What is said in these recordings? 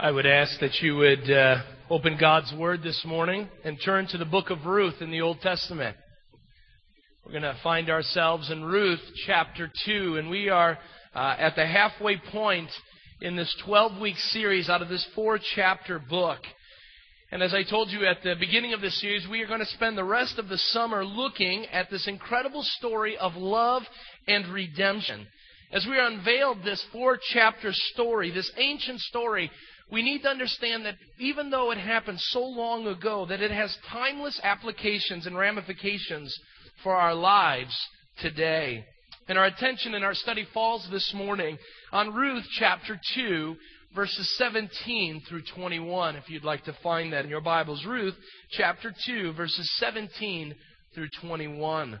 I would ask that you would uh, open God's Word this morning and turn to the book of Ruth in the Old Testament. We're going to find ourselves in Ruth chapter 2, and we are uh, at the halfway point in this 12 week series out of this four chapter book. And as I told you at the beginning of this series, we are going to spend the rest of the summer looking at this incredible story of love and redemption. As we unveiled this four chapter story, this ancient story, we need to understand that even though it happened so long ago, that it has timeless applications and ramifications for our lives today. And our attention in our study falls this morning on Ruth chapter 2, verses 17 through 21, if you'd like to find that in your Bibles. Ruth chapter 2, verses 17 through 21.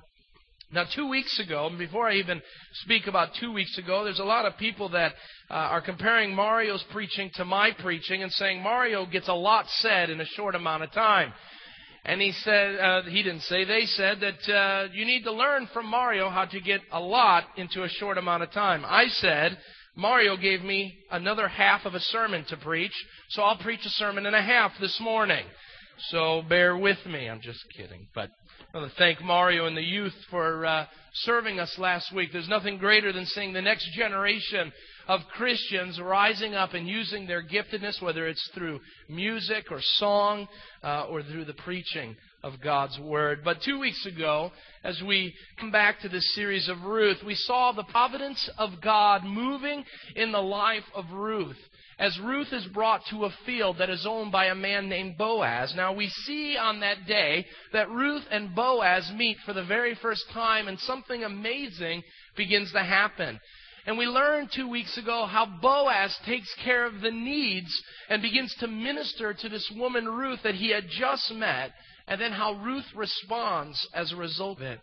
Now, two weeks ago, before I even speak about two weeks ago, there's a lot of people that uh, are comparing Mario's preaching to my preaching and saying Mario gets a lot said in a short amount of time. And he said, uh, he didn't say, they said that uh, you need to learn from Mario how to get a lot into a short amount of time. I said, Mario gave me another half of a sermon to preach, so I'll preach a sermon and a half this morning. So bear with me. I'm just kidding. But I want to thank Mario and the youth for uh, serving us last week. There's nothing greater than seeing the next generation of Christians rising up and using their giftedness, whether it's through music or song uh, or through the preaching of God's Word. But two weeks ago, as we come back to this series of Ruth, we saw the providence of God moving in the life of Ruth as Ruth is brought to a field that is owned by a man named Boaz. Now we see on that day that Ruth and Boaz meet for the very first time and something amazing begins to happen. And we learned two weeks ago how Boaz takes care of the needs and begins to minister to this woman Ruth that he had just met, and then how Ruth responds as a result of it.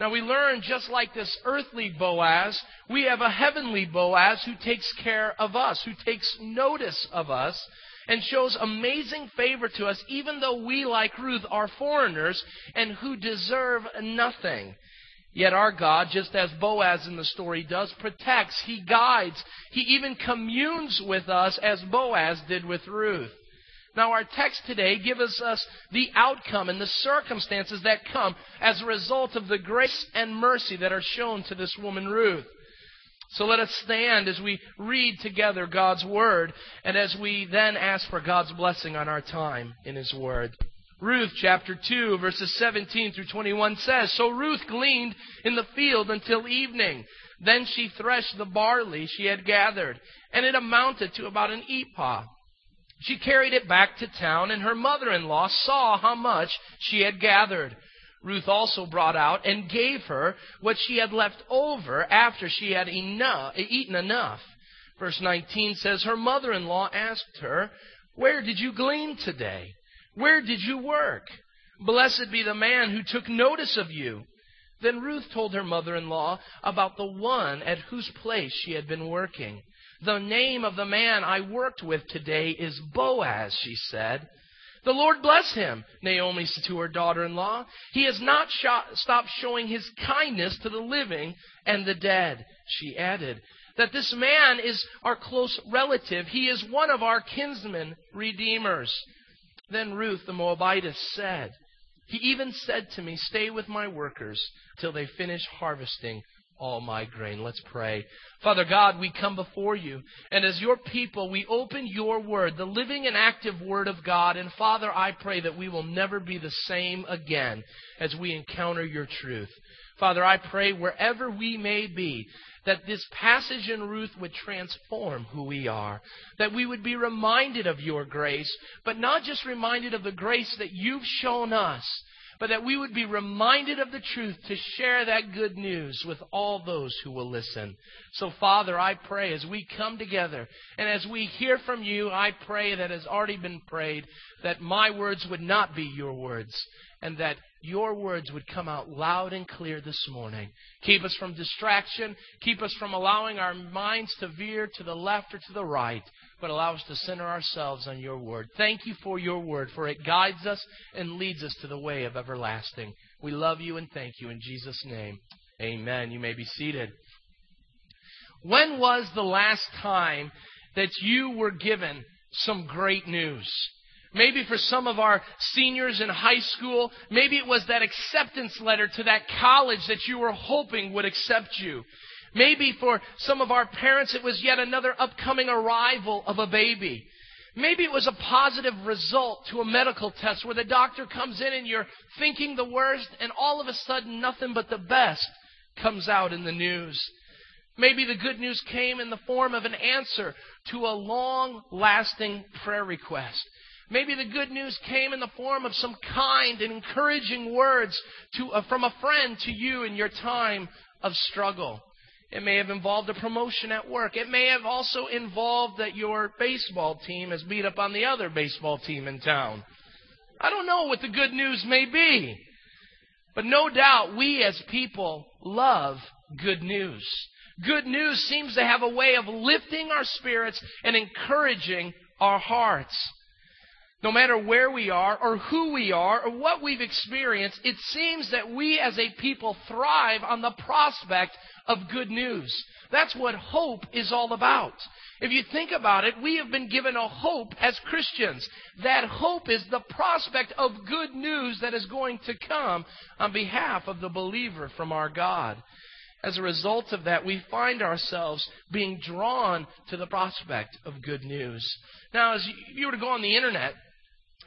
Now we learn just like this earthly Boaz, we have a heavenly Boaz who takes care of us, who takes notice of us, and shows amazing favor to us, even though we, like Ruth, are foreigners and who deserve nothing. Yet our God, just as Boaz in the story does, protects, He guides, He even communes with us as Boaz did with Ruth. Now, our text today gives us the outcome and the circumstances that come as a result of the grace and mercy that are shown to this woman Ruth. So let us stand as we read together God's Word and as we then ask for God's blessing on our time in His Word. Ruth chapter 2 verses 17 through 21 says, So Ruth gleaned in the field until evening. Then she threshed the barley she had gathered, and it amounted to about an ephah. She carried it back to town, and her mother in law saw how much she had gathered. Ruth also brought out and gave her what she had left over after she had enough, eaten enough. Verse 19 says, Her mother in law asked her, Where did you glean today? Where did you work? Blessed be the man who took notice of you. Then Ruth told her mother in law about the one at whose place she had been working. The name of the man I worked with today is Boaz, she said. The Lord bless him, Naomi said to her daughter in law. He has not stopped showing his kindness to the living and the dead, she added. That this man is our close relative. He is one of our kinsmen redeemers. Then Ruth the Moabitess said, He even said to me, Stay with my workers till they finish harvesting all my grain. Let's pray. Father God, we come before you, and as your people, we open your word, the living and active word of God. And Father, I pray that we will never be the same again as we encounter your truth. Father, I pray wherever we may be, that this passage in Ruth would transform who we are. That we would be reminded of your grace, but not just reminded of the grace that you've shown us, but that we would be reminded of the truth to share that good news with all those who will listen. So, Father, I pray as we come together and as we hear from you, I pray that has already been prayed, that my words would not be your words, and that your words would come out loud and clear this morning. Keep us from distraction. Keep us from allowing our minds to veer to the left or to the right but allow us to center ourselves on your word. Thank you for your word, for it guides us and leads us to the way of everlasting. We love you and thank you in Jesus' name. Amen. You may be seated. When was the last time that you were given some great news. Maybe for some of our seniors in high school, maybe it was that acceptance letter to that college that you were hoping would accept you. Maybe for some of our parents, it was yet another upcoming arrival of a baby. Maybe it was a positive result to a medical test where the doctor comes in and you're thinking the worst, and all of a sudden, nothing but the best comes out in the news. Maybe the good news came in the form of an answer to a long lasting prayer request. Maybe the good news came in the form of some kind and encouraging words to, uh, from a friend to you in your time of struggle. It may have involved a promotion at work. It may have also involved that your baseball team has beat up on the other baseball team in town. I don't know what the good news may be. But no doubt we as people love good news. Good news seems to have a way of lifting our spirits and encouraging our hearts. No matter where we are or who we are or what we've experienced, it seems that we as a people thrive on the prospect of good news. That's what hope is all about. If you think about it, we have been given a hope as Christians. That hope is the prospect of good news that is going to come on behalf of the believer from our God. As a result of that, we find ourselves being drawn to the prospect of good news. Now, as you were to go on the internet,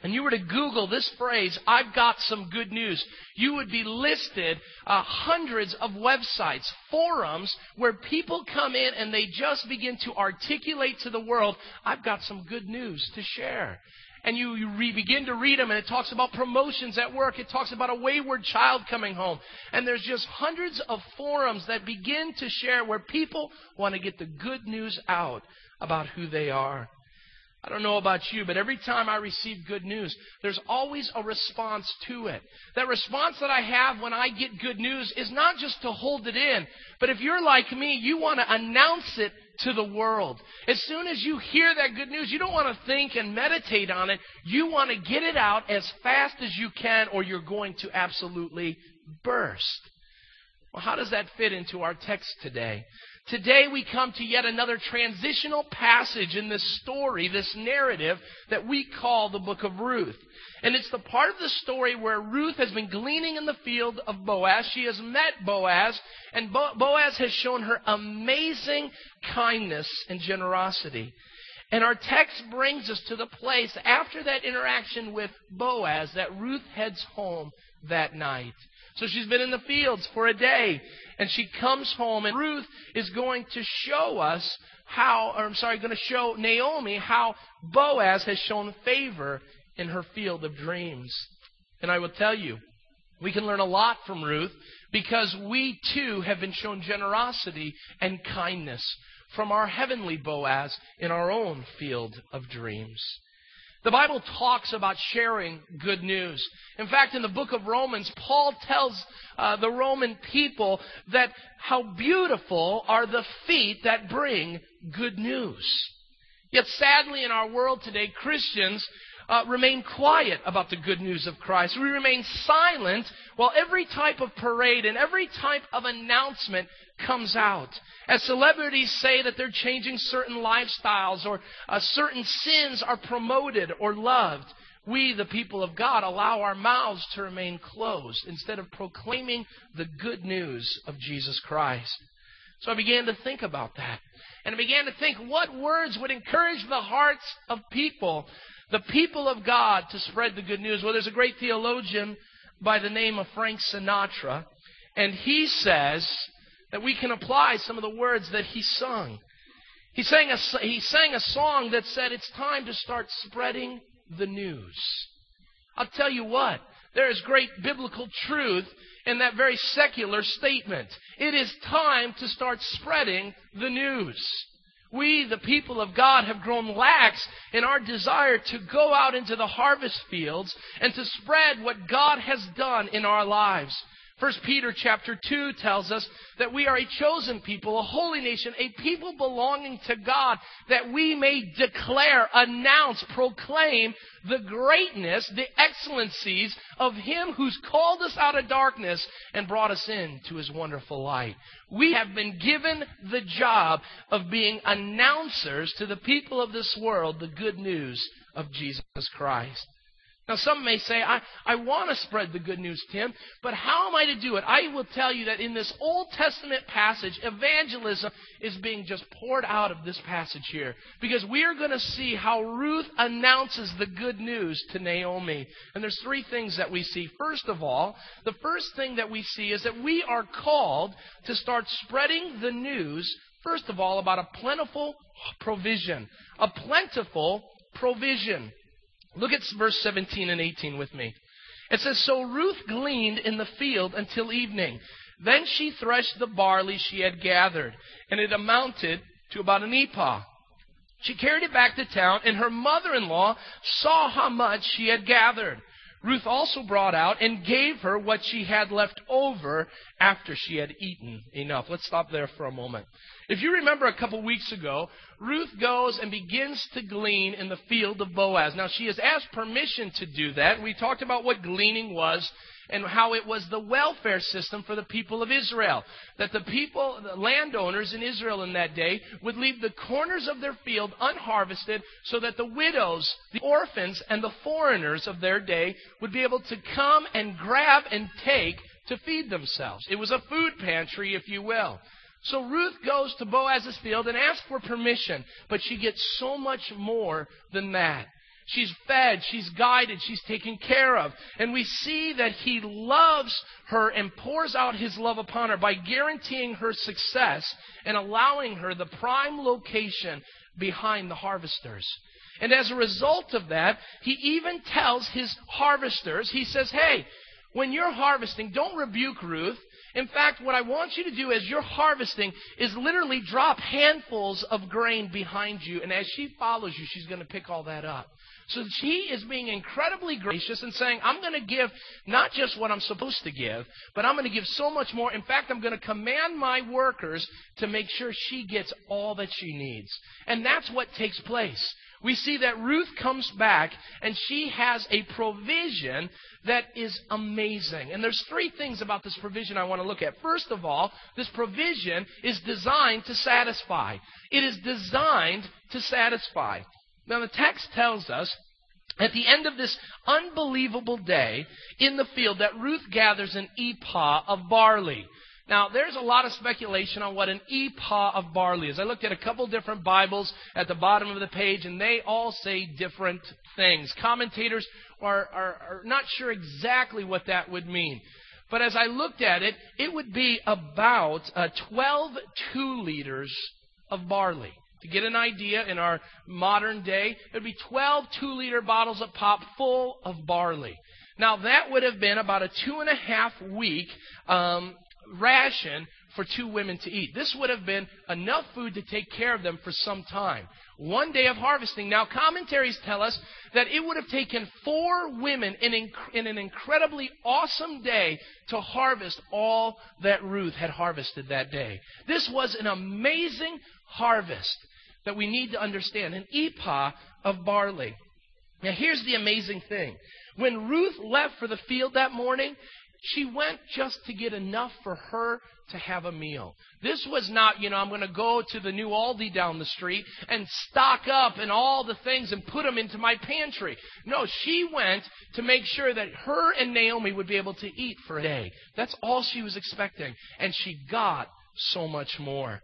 and you were to Google this phrase, I've got some good news, you would be listed uh, hundreds of websites, forums, where people come in and they just begin to articulate to the world, I've got some good news to share. And you, you re- begin to read them, and it talks about promotions at work. It talks about a wayward child coming home. And there's just hundreds of forums that begin to share where people want to get the good news out about who they are. I don't know about you, but every time I receive good news, there's always a response to it. That response that I have when I get good news is not just to hold it in, but if you're like me, you want to announce it to the world. As soon as you hear that good news, you don't want to think and meditate on it. You want to get it out as fast as you can, or you're going to absolutely burst. Well, how does that fit into our text today? Today we come to yet another transitional passage in this story, this narrative that we call the book of Ruth. And it's the part of the story where Ruth has been gleaning in the field of Boaz. She has met Boaz, and Boaz has shown her amazing kindness and generosity. And our text brings us to the place after that interaction with Boaz that Ruth heads home that night. So she's been in the fields for a day. And she comes home, and Ruth is going to show us how, or I'm sorry, going to show Naomi how Boaz has shown favor in her field of dreams. And I will tell you, we can learn a lot from Ruth because we too have been shown generosity and kindness from our heavenly Boaz in our own field of dreams. The Bible talks about sharing good news. In fact, in the book of Romans, Paul tells uh, the Roman people that how beautiful are the feet that bring good news. Yet sadly, in our world today, Christians uh, remain quiet about the good news of Christ. We remain silent while every type of parade and every type of announcement comes out. As celebrities say that they're changing certain lifestyles or uh, certain sins are promoted or loved, we, the people of God, allow our mouths to remain closed instead of proclaiming the good news of Jesus Christ. So I began to think about that. And I began to think what words would encourage the hearts of people, the people of God, to spread the good news. Well, there's a great theologian by the name of Frank Sinatra, and he says that we can apply some of the words that he sung. He sang, a, he sang a song that said, It's time to start spreading the news. I'll tell you what, there is great biblical truth in that very secular statement. It is time to start spreading the news. We, the people of God, have grown lax in our desire to go out into the harvest fields and to spread what God has done in our lives. First Peter chapter 2 tells us that we are a chosen people, a holy nation, a people belonging to God, that we may declare, announce, proclaim the greatness, the excellencies of Him who's called us out of darkness and brought us into His wonderful light. We have been given the job of being announcers to the people of this world the good news of Jesus Christ. Now, some may say, I, I want to spread the good news, Tim, but how am I to do it? I will tell you that in this Old Testament passage, evangelism is being just poured out of this passage here. Because we are going to see how Ruth announces the good news to Naomi. And there's three things that we see. First of all, the first thing that we see is that we are called to start spreading the news, first of all, about a plentiful provision. A plentiful provision. Look at verse 17 and 18 with me. It says, So Ruth gleaned in the field until evening. Then she threshed the barley she had gathered, and it amounted to about an ephah. She carried it back to town, and her mother in law saw how much she had gathered. Ruth also brought out and gave her what she had left over after she had eaten enough. Let's stop there for a moment. If you remember a couple weeks ago, Ruth goes and begins to glean in the field of Boaz. Now, she has asked permission to do that. We talked about what gleaning was and how it was the welfare system for the people of Israel. That the people, the landowners in Israel in that day, would leave the corners of their field unharvested so that the widows, the orphans, and the foreigners of their day would be able to come and grab and take to feed themselves. It was a food pantry, if you will. So Ruth goes to Boaz's field and asks for permission, but she gets so much more than that. She's fed, she's guided, she's taken care of. And we see that he loves her and pours out his love upon her by guaranteeing her success and allowing her the prime location behind the harvesters. And as a result of that, he even tells his harvesters, he says, hey, when you're harvesting, don't rebuke Ruth. In fact, what I want you to do as you're harvesting is literally drop handfuls of grain behind you, and as she follows you, she's going to pick all that up. So she is being incredibly gracious and saying, I'm going to give not just what I'm supposed to give, but I'm going to give so much more. In fact, I'm going to command my workers to make sure she gets all that she needs. And that's what takes place we see that Ruth comes back and she has a provision that is amazing. And there's three things about this provision I want to look at. First of all, this provision is designed to satisfy. It is designed to satisfy. Now the text tells us at the end of this unbelievable day in the field that Ruth gathers an ephah of barley. Now, there's a lot of speculation on what an ephah of barley is. I looked at a couple different Bibles at the bottom of the page, and they all say different things. Commentators are, are, are not sure exactly what that would mean. But as I looked at it, it would be about uh, 12 two liters of barley. To get an idea, in our modern day, it would be 12 two liter bottles of pop full of barley. Now, that would have been about a two and a half week um, ration for two women to eat. This would have been enough food to take care of them for some time. One day of harvesting. Now, commentaries tell us that it would have taken four women in, in an incredibly awesome day to harvest all that Ruth had harvested that day. This was an amazing harvest that we need to understand an ephah of barley. Now, here's the amazing thing. When Ruth left for the field that morning, she went just to get enough for her to have a meal. This was not, you know, I'm going to go to the new Aldi down the street and stock up and all the things and put them into my pantry. No, she went to make sure that her and Naomi would be able to eat for a day. That's all she was expecting. And she got so much more.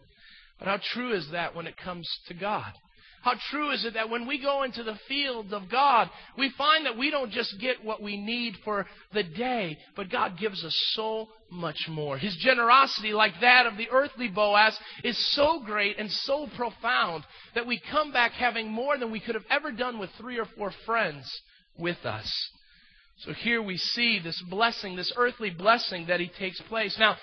But how true is that when it comes to God? How true is it that when we go into the field of God, we find that we don't just get what we need for the day, but God gives us so much more. His generosity, like that of the earthly Boaz, is so great and so profound that we come back having more than we could have ever done with three or four friends with us. So here we see this blessing, this earthly blessing that he takes place. Now,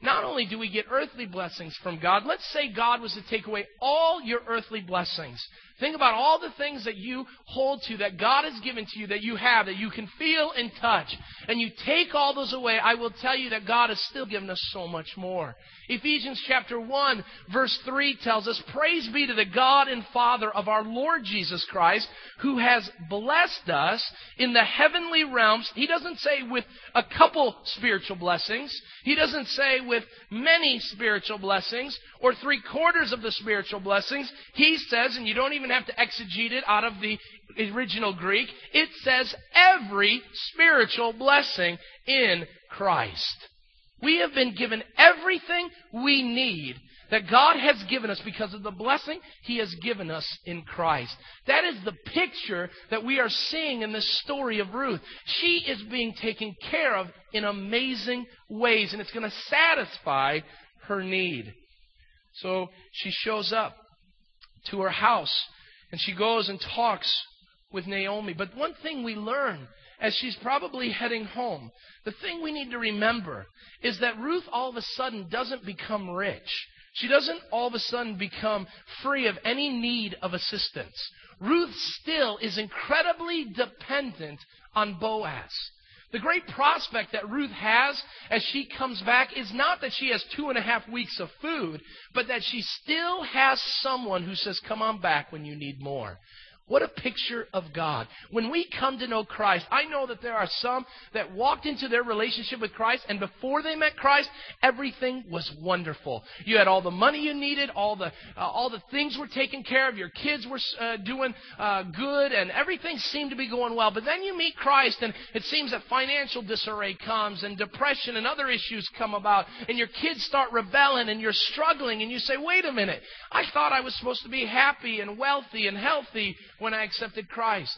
not only do we get earthly blessings from God, let's say God was to take away all your earthly blessings. Think about all the things that you hold to, that God has given to you, that you have, that you can feel and touch, and you take all those away, I will tell you that God has still given us so much more. Ephesians chapter 1 verse 3 tells us, Praise be to the God and Father of our Lord Jesus Christ, who has blessed us in the heavenly realms. He doesn't say with a couple spiritual blessings. He doesn't say with many spiritual blessings or three quarters of the spiritual blessings. He says, and you don't even have to exegete it out of the original Greek, it says every spiritual blessing in Christ. We have been given everything we need that God has given us because of the blessing He has given us in Christ. That is the picture that we are seeing in the story of Ruth. She is being taken care of in amazing ways, and it's going to satisfy her need. So she shows up to her house, and she goes and talks with Naomi. But one thing we learn as she's probably heading home, the thing we need to remember is that Ruth all of a sudden doesn't become rich. She doesn't all of a sudden become free of any need of assistance. Ruth still is incredibly dependent on Boaz. The great prospect that Ruth has as she comes back is not that she has two and a half weeks of food, but that she still has someone who says, Come on back when you need more. What a picture of God. When we come to know Christ, I know that there are some that walked into their relationship with Christ, and before they met Christ, everything was wonderful. You had all the money you needed, all the uh, all the things were taken care of, your kids were uh, doing uh, good, and everything seemed to be going well. But then you meet Christ, and it seems that financial disarray comes, and depression and other issues come about, and your kids start rebelling, and you're struggling, and you say, "Wait a minute! I thought I was supposed to be happy and wealthy and healthy." When I accepted Christ.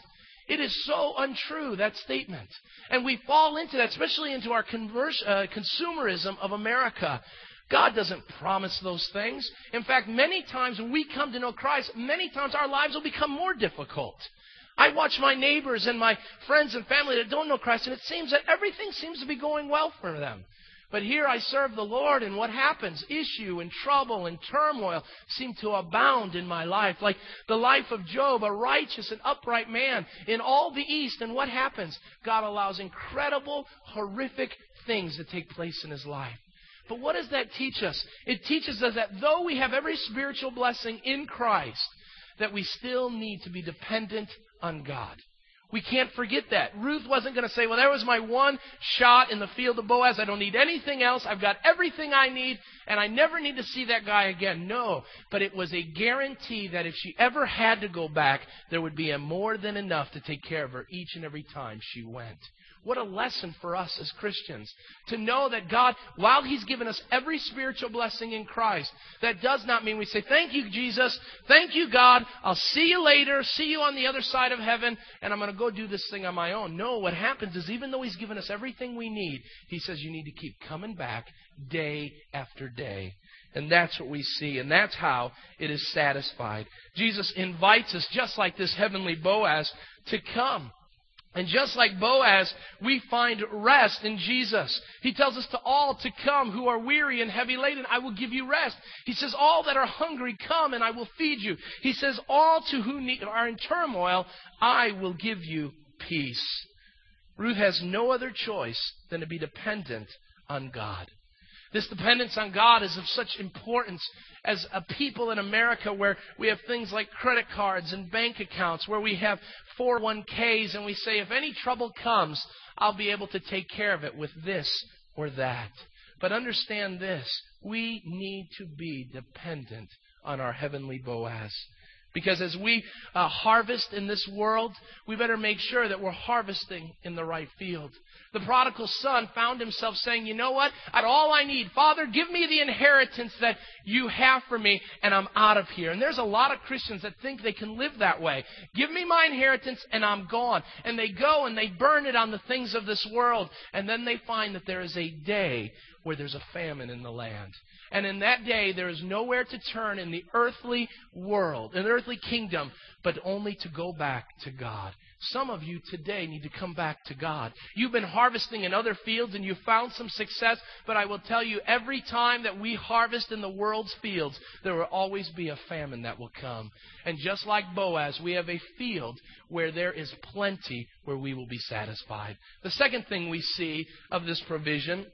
It is so untrue, that statement. And we fall into that, especially into our uh, consumerism of America. God doesn't promise those things. In fact, many times when we come to know Christ, many times our lives will become more difficult. I watch my neighbors and my friends and family that don't know Christ, and it seems that everything seems to be going well for them. But here I serve the Lord, and what happens? Issue and trouble and turmoil seem to abound in my life. Like the life of Job, a righteous and upright man in all the East. And what happens? God allows incredible, horrific things to take place in his life. But what does that teach us? It teaches us that though we have every spiritual blessing in Christ, that we still need to be dependent on God. We can't forget that. Ruth wasn't going to say, well, there was my one shot in the field of Boaz. I don't need anything else. I've got everything I need, and I never need to see that guy again. No. But it was a guarantee that if she ever had to go back, there would be more than enough to take care of her each and every time she went. What a lesson for us as Christians to know that God, while He's given us every spiritual blessing in Christ, that does not mean we say, Thank you, Jesus. Thank you, God. I'll see you later. See you on the other side of heaven, and I'm going to go do this thing on my own. No, what happens is even though He's given us everything we need, He says you need to keep coming back day after day. And that's what we see, and that's how it is satisfied. Jesus invites us, just like this heavenly Boaz, to come. And just like Boaz, we find rest in Jesus. He tells us to all to come who are weary and heavy laden, I will give you rest. He says, all that are hungry, come and I will feed you. He says, all to who need, are in turmoil, I will give you peace. Ruth has no other choice than to be dependent on God. This dependence on God is of such importance as a people in America where we have things like credit cards and bank accounts, where we have 401ks, and we say, if any trouble comes, I'll be able to take care of it with this or that. But understand this we need to be dependent on our heavenly Boaz. Because as we uh, harvest in this world, we better make sure that we're harvesting in the right field. The prodigal son found himself saying, You know what? At all I need, Father, give me the inheritance that you have for me, and I'm out of here. And there's a lot of Christians that think they can live that way. Give me my inheritance, and I'm gone. And they go and they burn it on the things of this world. And then they find that there is a day where there's a famine in the land. And in that day, there is nowhere to turn in the earthly world, in the earthly kingdom, but only to go back to God. Some of you today need to come back to God. You've been harvesting in other fields and you found some success, but I will tell you, every time that we harvest in the world's fields, there will always be a famine that will come. And just like Boaz, we have a field where there is plenty where we will be satisfied. The second thing we see of this provision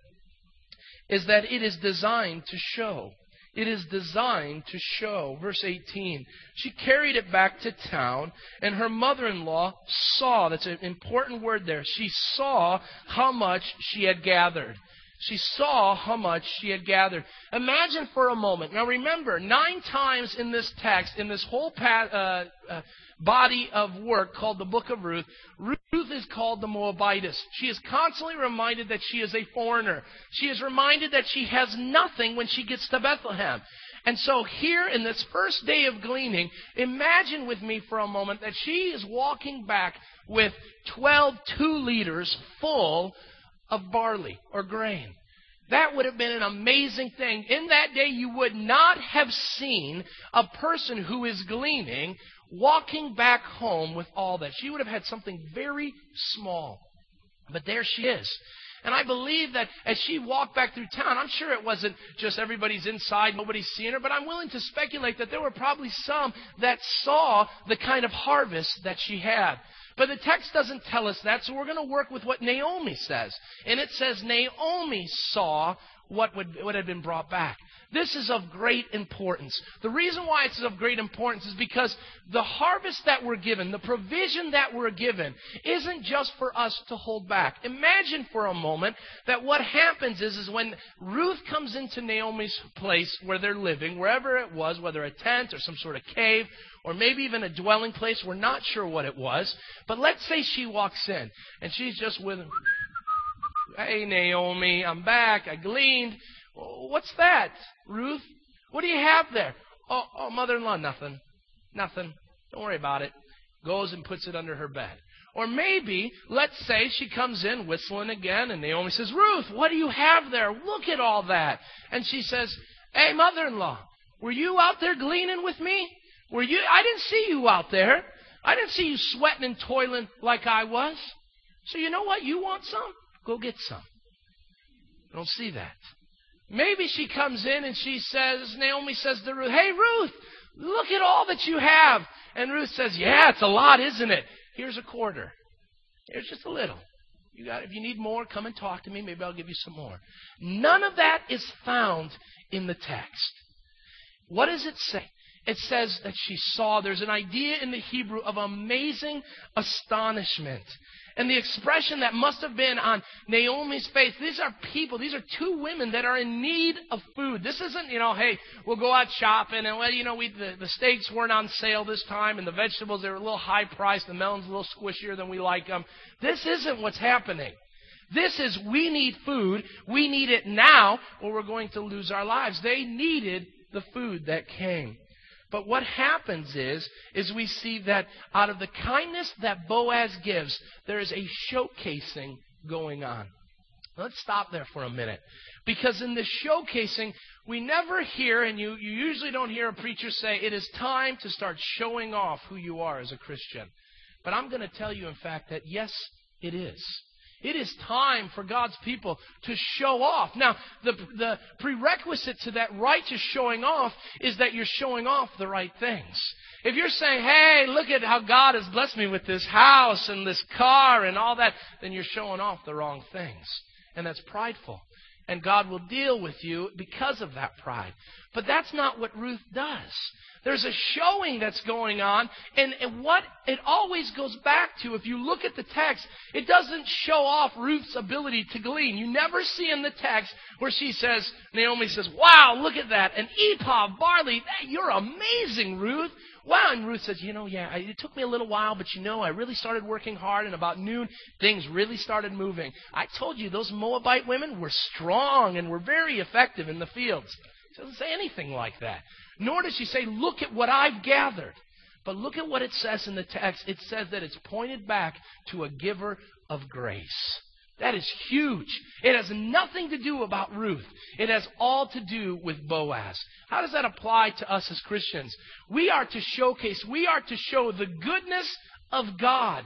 is that it is designed to show. It is designed to show. Verse 18. She carried it back to town, and her mother in law saw, that's an important word there, she saw how much she had gathered. She saw how much she had gathered. Imagine for a moment. Now remember, nine times in this text, in this whole pa- uh, uh, body of work called the book of Ruth, Ruth is called the Moabitess. She is constantly reminded that she is a foreigner. She is reminded that she has nothing when she gets to Bethlehem. And so here in this first day of gleaning, imagine with me for a moment that she is walking back with 12 two liters full of barley or grain. That would have been an amazing thing. In that day, you would not have seen a person who is gleaning walking back home with all that. She would have had something very small. But there she is. And I believe that as she walked back through town, I'm sure it wasn't just everybody's inside, nobody's seeing her, but I'm willing to speculate that there were probably some that saw the kind of harvest that she had. But the text doesn't tell us that, so we're going to work with what Naomi says. And it says Naomi saw what, would, what had been brought back. This is of great importance. The reason why it's of great importance is because the harvest that we're given, the provision that we're given, isn't just for us to hold back. Imagine for a moment that what happens is, is when Ruth comes into Naomi's place where they're living, wherever it was, whether a tent or some sort of cave, or maybe even a dwelling place, we're not sure what it was, but let's say she walks in and she's just with Hey, Naomi, I'm back. I gleaned. What's that, Ruth? What do you have there? Oh, oh mother-in-law, nothing. Nothing. Don't worry about it. Goes and puts it under her bed. Or maybe, let's say she comes in whistling again, and Naomi says, Ruth, what do you have there? Look at all that. And she says, Hey, mother in law, were you out there gleaning with me? Were you? I didn't see you out there. I didn't see you sweating and toiling like I was. So you know what? You want some? Go get some. I don't see that. Maybe she comes in and she says, Naomi says to Ruth, Hey, Ruth, look at all that you have. And Ruth says, Yeah, it's a lot, isn't it? Here's a quarter. Here's just a little. You got, if you need more, come and talk to me. Maybe I'll give you some more. None of that is found in the text. What does it say? It says that she saw. There's an idea in the Hebrew of amazing astonishment. And the expression that must have been on Naomi's face, these are people, these are two women that are in need of food. This isn't, you know, hey, we'll go out shopping and, well, you know, we, the, the steaks weren't on sale this time and the vegetables, they were a little high priced, the melons a little squishier than we like them. This isn't what's happening. This is we need food. We need it now or we're going to lose our lives. They needed the food that came. But what happens is, is we see that out of the kindness that Boaz gives, there is a showcasing going on. Let's stop there for a minute. Because in the showcasing, we never hear, and you, you usually don't hear a preacher say, it is time to start showing off who you are as a Christian. But I'm going to tell you, in fact, that yes, it is. It is time for God's people to show off. Now, the, the prerequisite to that righteous showing off is that you're showing off the right things. If you're saying, hey, look at how God has blessed me with this house and this car and all that, then you're showing off the wrong things. And that's prideful. And God will deal with you because of that pride. But that's not what Ruth does. There's a showing that's going on, and, and what it always goes back to, if you look at the text, it doesn't show off Ruth's ability to glean. You never see in the text where she says, Naomi says, Wow, look at that, an ephah of barley. You're amazing, Ruth. Wow. And Ruth says, You know, yeah, it took me a little while, but you know, I really started working hard, and about noon, things really started moving. I told you, those Moabite women were strong and were very effective in the fields. She doesn't say anything like that. Nor does she say, Look at what I've gathered. But look at what it says in the text. It says that it's pointed back to a giver of grace. That is huge. It has nothing to do about Ruth. It has all to do with Boaz. How does that apply to us as Christians? We are to showcase, we are to show the goodness of God,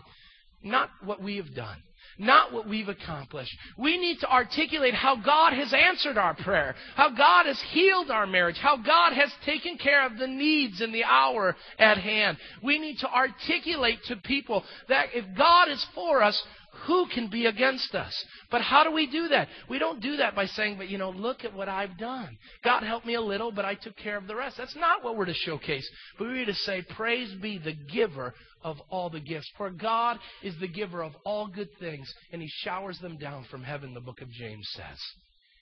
not what we have done not what we've accomplished. We need to articulate how God has answered our prayer, how God has healed our marriage, how God has taken care of the needs in the hour at hand. We need to articulate to people that if God is for us, who can be against us? But how do we do that? We don't do that by saying, but you know, look at what I've done. God helped me a little, but I took care of the rest. That's not what we're to showcase. But we're to say, praise be the giver of all the gifts. For God is the giver of all good things, and he showers them down from heaven, the book of James says.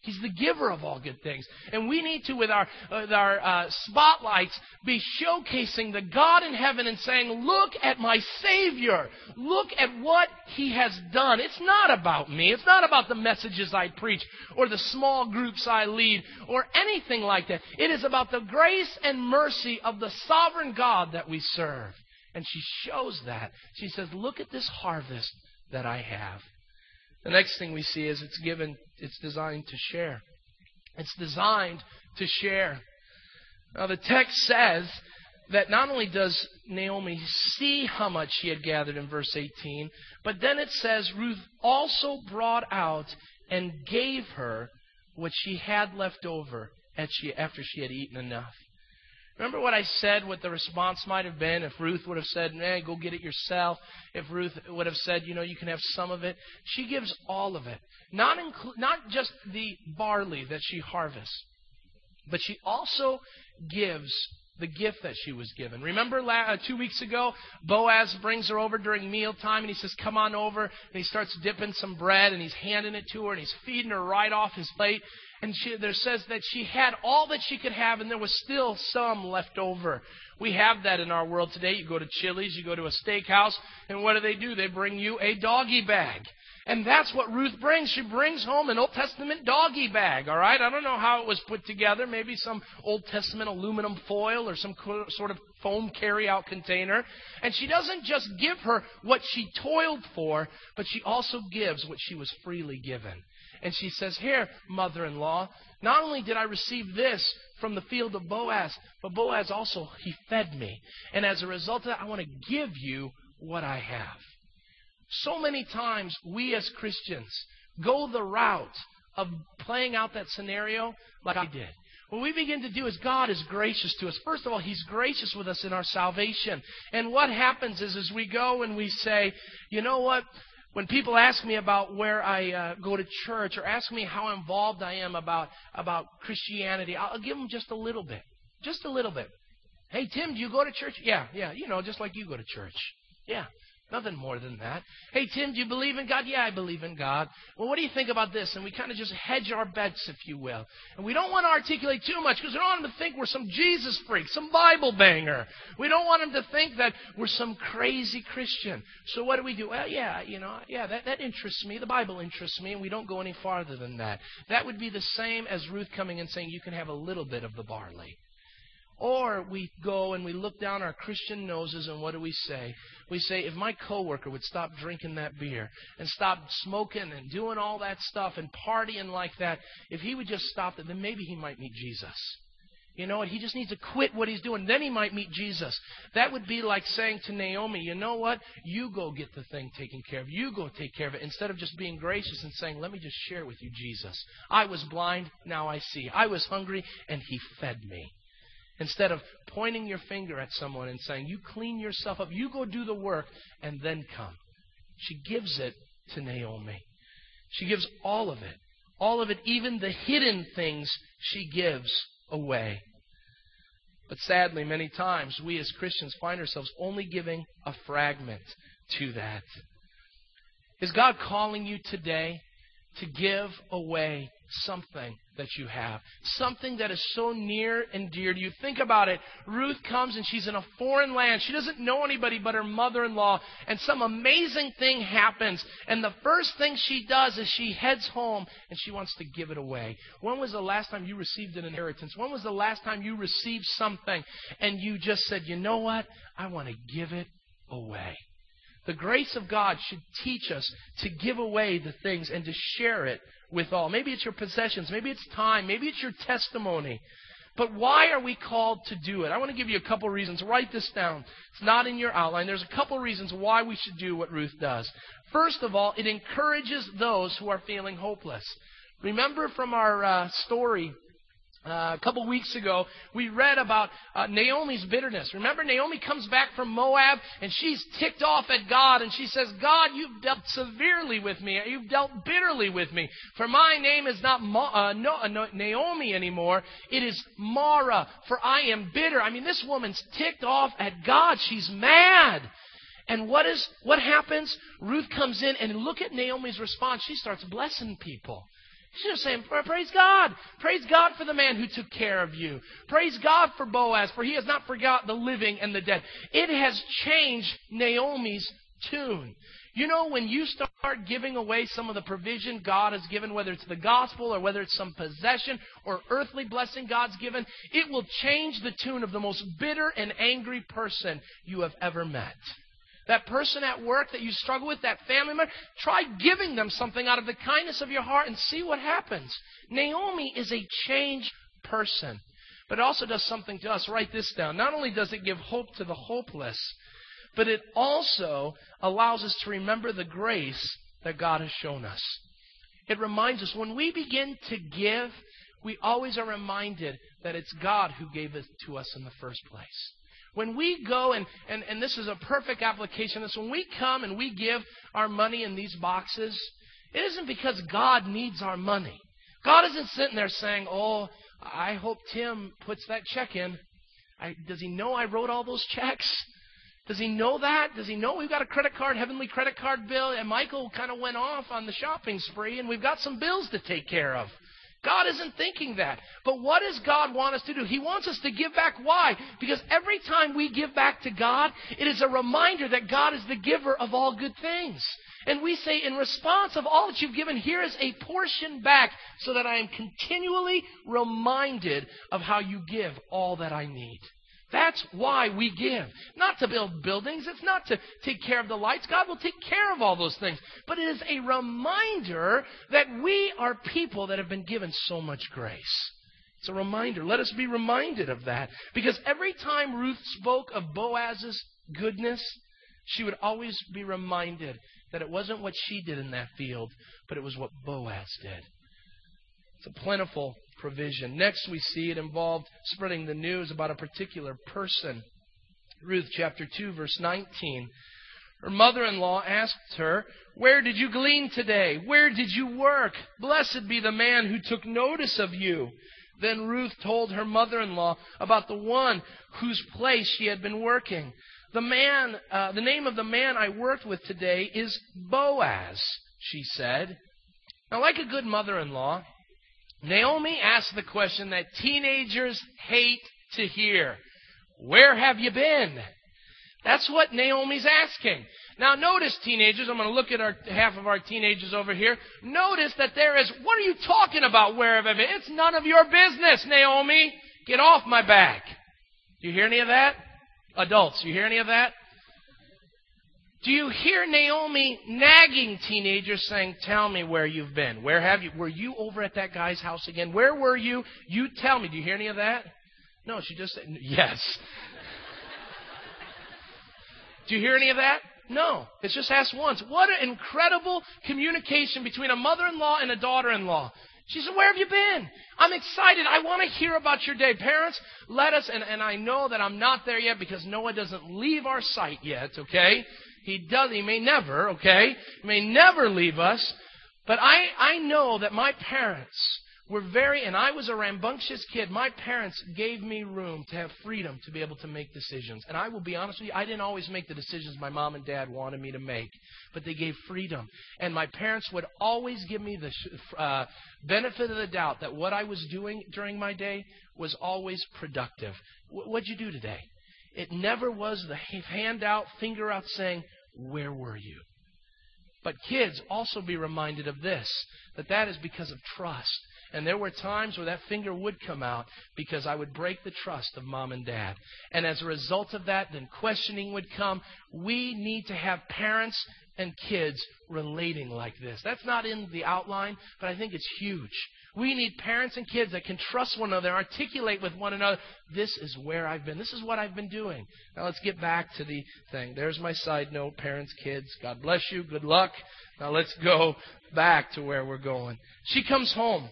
He's the giver of all good things. And we need to, with our, with our uh, spotlights, be showcasing the God in heaven and saying, Look at my Savior. Look at what He has done. It's not about me. It's not about the messages I preach or the small groups I lead or anything like that. It is about the grace and mercy of the sovereign God that we serve. And she shows that. She says, Look at this harvest that I have. The next thing we see is it's given, it's designed to share. It's designed to share. Now, the text says that not only does Naomi see how much she had gathered in verse 18, but then it says Ruth also brought out and gave her what she had left over after she had eaten enough. Remember what I said, what the response might have been if Ruth would have said, man, go get it yourself. If Ruth would have said, you know, you can have some of it. She gives all of it. Not, inclu- not just the barley that she harvests, but she also gives the gift that she was given. Remember la- uh, two weeks ago, Boaz brings her over during mealtime and he says, Come on over. And he starts dipping some bread and he's handing it to her and he's feeding her right off his plate. And she, there says that she had all that she could have, and there was still some left over. We have that in our world today. You go to Chili's, you go to a steakhouse, and what do they do? They bring you a doggy bag. And that's what Ruth brings. She brings home an Old Testament doggy bag, all right? I don't know how it was put together. Maybe some Old Testament aluminum foil or some sort of foam carry-out container. And she doesn't just give her what she toiled for, but she also gives what she was freely given. And she says, Here, mother in law, not only did I receive this from the field of Boaz, but Boaz also, he fed me. And as a result of that, I want to give you what I have. So many times, we as Christians go the route of playing out that scenario like I did. What we begin to do is God is gracious to us. First of all, He's gracious with us in our salvation. And what happens is, as we go and we say, you know what? When people ask me about where I uh, go to church or ask me how involved I am about about Christianity, I'll give them just a little bit, just a little bit. Hey Tim, do you go to church? Yeah, yeah, you know, just like you go to church. Yeah. Nothing more than that. Hey, Tim, do you believe in God? Yeah, I believe in God. Well, what do you think about this? And we kind of just hedge our bets, if you will. And we don't want to articulate too much because we don't want them to think we're some Jesus freak, some Bible banger. We don't want them to think that we're some crazy Christian. So what do we do? Well, yeah, you know, yeah, that, that interests me. The Bible interests me, and we don't go any farther than that. That would be the same as Ruth coming and saying, you can have a little bit of the barley. Or we go and we look down our Christian noses and what do we say? We say, if my coworker would stop drinking that beer and stop smoking and doing all that stuff and partying like that, if he would just stop it, then maybe he might meet Jesus. You know what? He just needs to quit what he's doing. Then he might meet Jesus. That would be like saying to Naomi, you know what? You go get the thing taken care of. You go take care of it. Instead of just being gracious and saying, let me just share with you Jesus. I was blind, now I see. I was hungry, and he fed me. Instead of pointing your finger at someone and saying, You clean yourself up, you go do the work, and then come. She gives it to Naomi. She gives all of it. All of it, even the hidden things, she gives away. But sadly, many times, we as Christians find ourselves only giving a fragment to that. Is God calling you today to give away something that you have. Something that is so near and dear to you. Think about it. Ruth comes and she's in a foreign land. She doesn't know anybody but her mother in law. And some amazing thing happens. And the first thing she does is she heads home and she wants to give it away. When was the last time you received an inheritance? When was the last time you received something and you just said, you know what? I want to give it away. The grace of God should teach us to give away the things and to share it with all. Maybe it's your possessions, maybe it's time, maybe it's your testimony. But why are we called to do it? I want to give you a couple reasons. Write this down. It's not in your outline. There's a couple reasons why we should do what Ruth does. First of all, it encourages those who are feeling hopeless. Remember from our uh, story uh, a couple weeks ago, we read about uh, Naomi's bitterness. Remember, Naomi comes back from Moab and she's ticked off at God and she says, God, you've dealt severely with me. You've dealt bitterly with me. For my name is not Mo- uh, no, uh, Naomi anymore. It is Mara, for I am bitter. I mean, this woman's ticked off at God. She's mad. And what is what happens? Ruth comes in and look at Naomi's response. She starts blessing people. She's just saying, Praise God. Praise God for the man who took care of you. Praise God for Boaz, for he has not forgot the living and the dead. It has changed Naomi's tune. You know, when you start giving away some of the provision God has given, whether it's the gospel or whether it's some possession or earthly blessing God's given, it will change the tune of the most bitter and angry person you have ever met that person at work that you struggle with, that family member, try giving them something out of the kindness of your heart and see what happens. Naomi is a changed person, but it also does something to us. Write this down. Not only does it give hope to the hopeless, but it also allows us to remember the grace that God has shown us. It reminds us when we begin to give, we always are reminded that it's God who gave it to us in the first place. When we go, and, and, and this is a perfect application this, when we come and we give our money in these boxes, it isn't because God needs our money. God isn't sitting there saying, Oh, I hope Tim puts that check in. I, does he know I wrote all those checks? Does he know that? Does he know we've got a credit card, heavenly credit card bill? And Michael kind of went off on the shopping spree, and we've got some bills to take care of. God isn't thinking that. But what does God want us to do? He wants us to give back. Why? Because every time we give back to God, it is a reminder that God is the giver of all good things. And we say, in response of all that you've given, here is a portion back so that I am continually reminded of how you give all that I need. That's why we give. Not to build buildings. It's not to take care of the lights. God will take care of all those things. But it is a reminder that we are people that have been given so much grace. It's a reminder. Let us be reminded of that. Because every time Ruth spoke of Boaz's goodness, she would always be reminded that it wasn't what she did in that field, but it was what Boaz did. It's a plentiful provision. Next, we see it involved spreading the news about a particular person. Ruth chapter 2, verse 19. Her mother in law asked her, Where did you glean today? Where did you work? Blessed be the man who took notice of you. Then Ruth told her mother in law about the one whose place she had been working. The man, uh, the name of the man I worked with today is Boaz, she said. Now, like a good mother in law, Naomi asked the question that teenagers hate to hear Where have you been? That's what Naomi's asking. Now, notice, teenagers, I'm going to look at our, half of our teenagers over here. Notice that there is, what are you talking about, where have I been? It's none of your business, Naomi. Get off my back. Do you hear any of that? Adults, you hear any of that? Do you hear Naomi nagging teenagers saying, Tell me where you've been? Where have you? Were you over at that guy's house again? Where were you? You tell me. Do you hear any of that? No, she just said, Yes. Do you hear any of that? No. It's just asked once. What an incredible communication between a mother in law and a daughter in law. She said, Where have you been? I'm excited. I want to hear about your day. Parents, let us, and, and I know that I'm not there yet because Noah doesn't leave our sight yet, okay? He does. He may never, okay? He may never leave us. But I, I know that my parents were very, and I was a rambunctious kid. My parents gave me room to have freedom to be able to make decisions. And I will be honest with you, I didn't always make the decisions my mom and dad wanted me to make, but they gave freedom. And my parents would always give me the uh, benefit of the doubt that what I was doing during my day was always productive. What'd you do today? It never was the hand out, finger out saying, where were you? But kids, also be reminded of this that that is because of trust. And there were times where that finger would come out because I would break the trust of mom and dad. And as a result of that, then questioning would come. We need to have parents and kids relating like this. That's not in the outline, but I think it's huge. We need parents and kids that can trust one another, articulate with one another. This is where I've been. This is what I've been doing. Now let's get back to the thing. There's my side note, parents, kids. God bless you. Good luck. Now let's go back to where we're going. She comes home.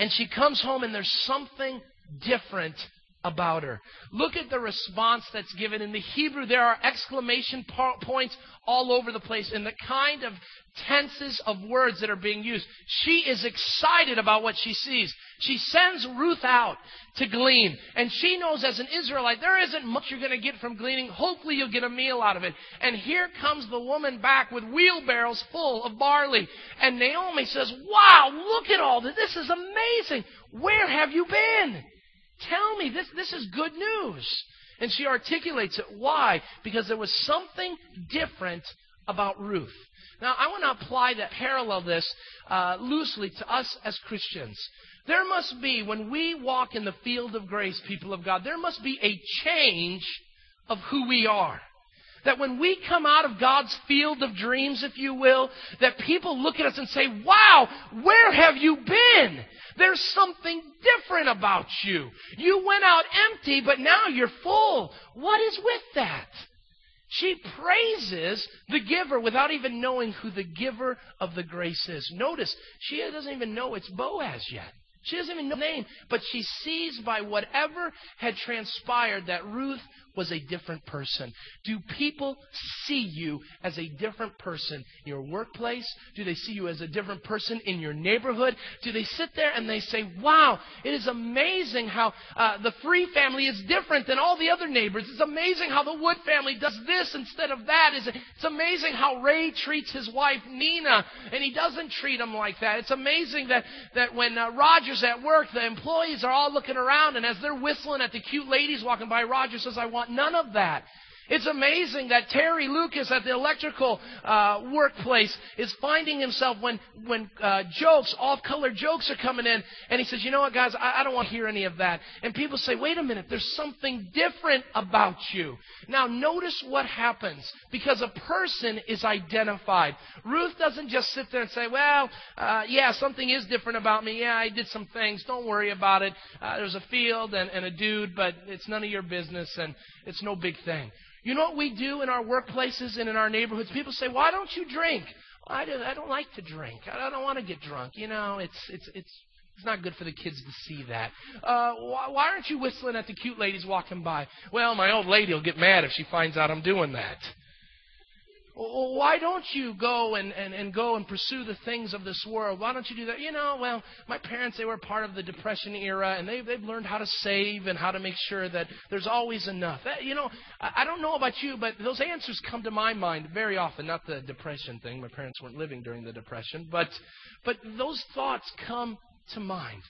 And she comes home and there's something different about her. Look at the response that's given. In the Hebrew, there are exclamation points all over the place in the kind of tenses of words that are being used. She is excited about what she sees. She sends Ruth out to glean. And she knows as an Israelite, there isn't much you're going to get from gleaning. Hopefully you'll get a meal out of it. And here comes the woman back with wheelbarrows full of barley. And Naomi says, wow, look at all this. This is amazing. Where have you been? Tell me, this, this is good news. And she articulates it. Why? Because there was something different about Ruth. Now, I want to apply that, parallel this uh, loosely to us as Christians. There must be, when we walk in the field of grace, people of God, there must be a change of who we are. That when we come out of God's field of dreams, if you will, that people look at us and say, wow, where have you been? There's something different about you. You went out empty, but now you're full. What is with that? She praises the giver without even knowing who the giver of the grace is. Notice, she doesn't even know it's Boaz yet. She doesn't even know the name, but she sees by whatever had transpired that Ruth was a different person? Do people see you as a different person in your workplace? Do they see you as a different person in your neighborhood? Do they sit there and they say, wow, it is amazing how uh, the Free family is different than all the other neighbors. It's amazing how the Wood family does this instead of that. It's amazing how Ray treats his wife, Nina, and he doesn't treat them like that. It's amazing that, that when uh, Roger's at work, the employees are all looking around, and as they're whistling at the cute ladies walking by, Roger says, I want none of that. It's amazing that Terry Lucas at the electrical uh, workplace is finding himself when when uh, jokes, off-color jokes are coming in, and he says, "You know what, guys? I, I don't want to hear any of that." And people say, "Wait a minute, there's something different about you." Now, notice what happens because a person is identified. Ruth doesn't just sit there and say, "Well, uh, yeah, something is different about me. Yeah, I did some things. Don't worry about it. Uh, there's a field and, and a dude, but it's none of your business, and it's no big thing." You know what we do in our workplaces and in our neighborhoods? People say, "Why don't you drink?" Well, I, don't, I don't like to drink. I don't want to get drunk. You know, it's it's it's it's not good for the kids to see that. Uh, why, why aren't you whistling at the cute ladies walking by? Well, my old lady will get mad if she finds out I'm doing that. Why don't you go and, and, and go and pursue the things of this world? Why don't you do that? You know, well, my parents, they were part of the Depression era, and they've, they've learned how to save and how to make sure that there's always enough. That, you know, I, I don't know about you, but those answers come to my mind very often. Not the Depression thing. My parents weren't living during the Depression, but, but those thoughts come to mind.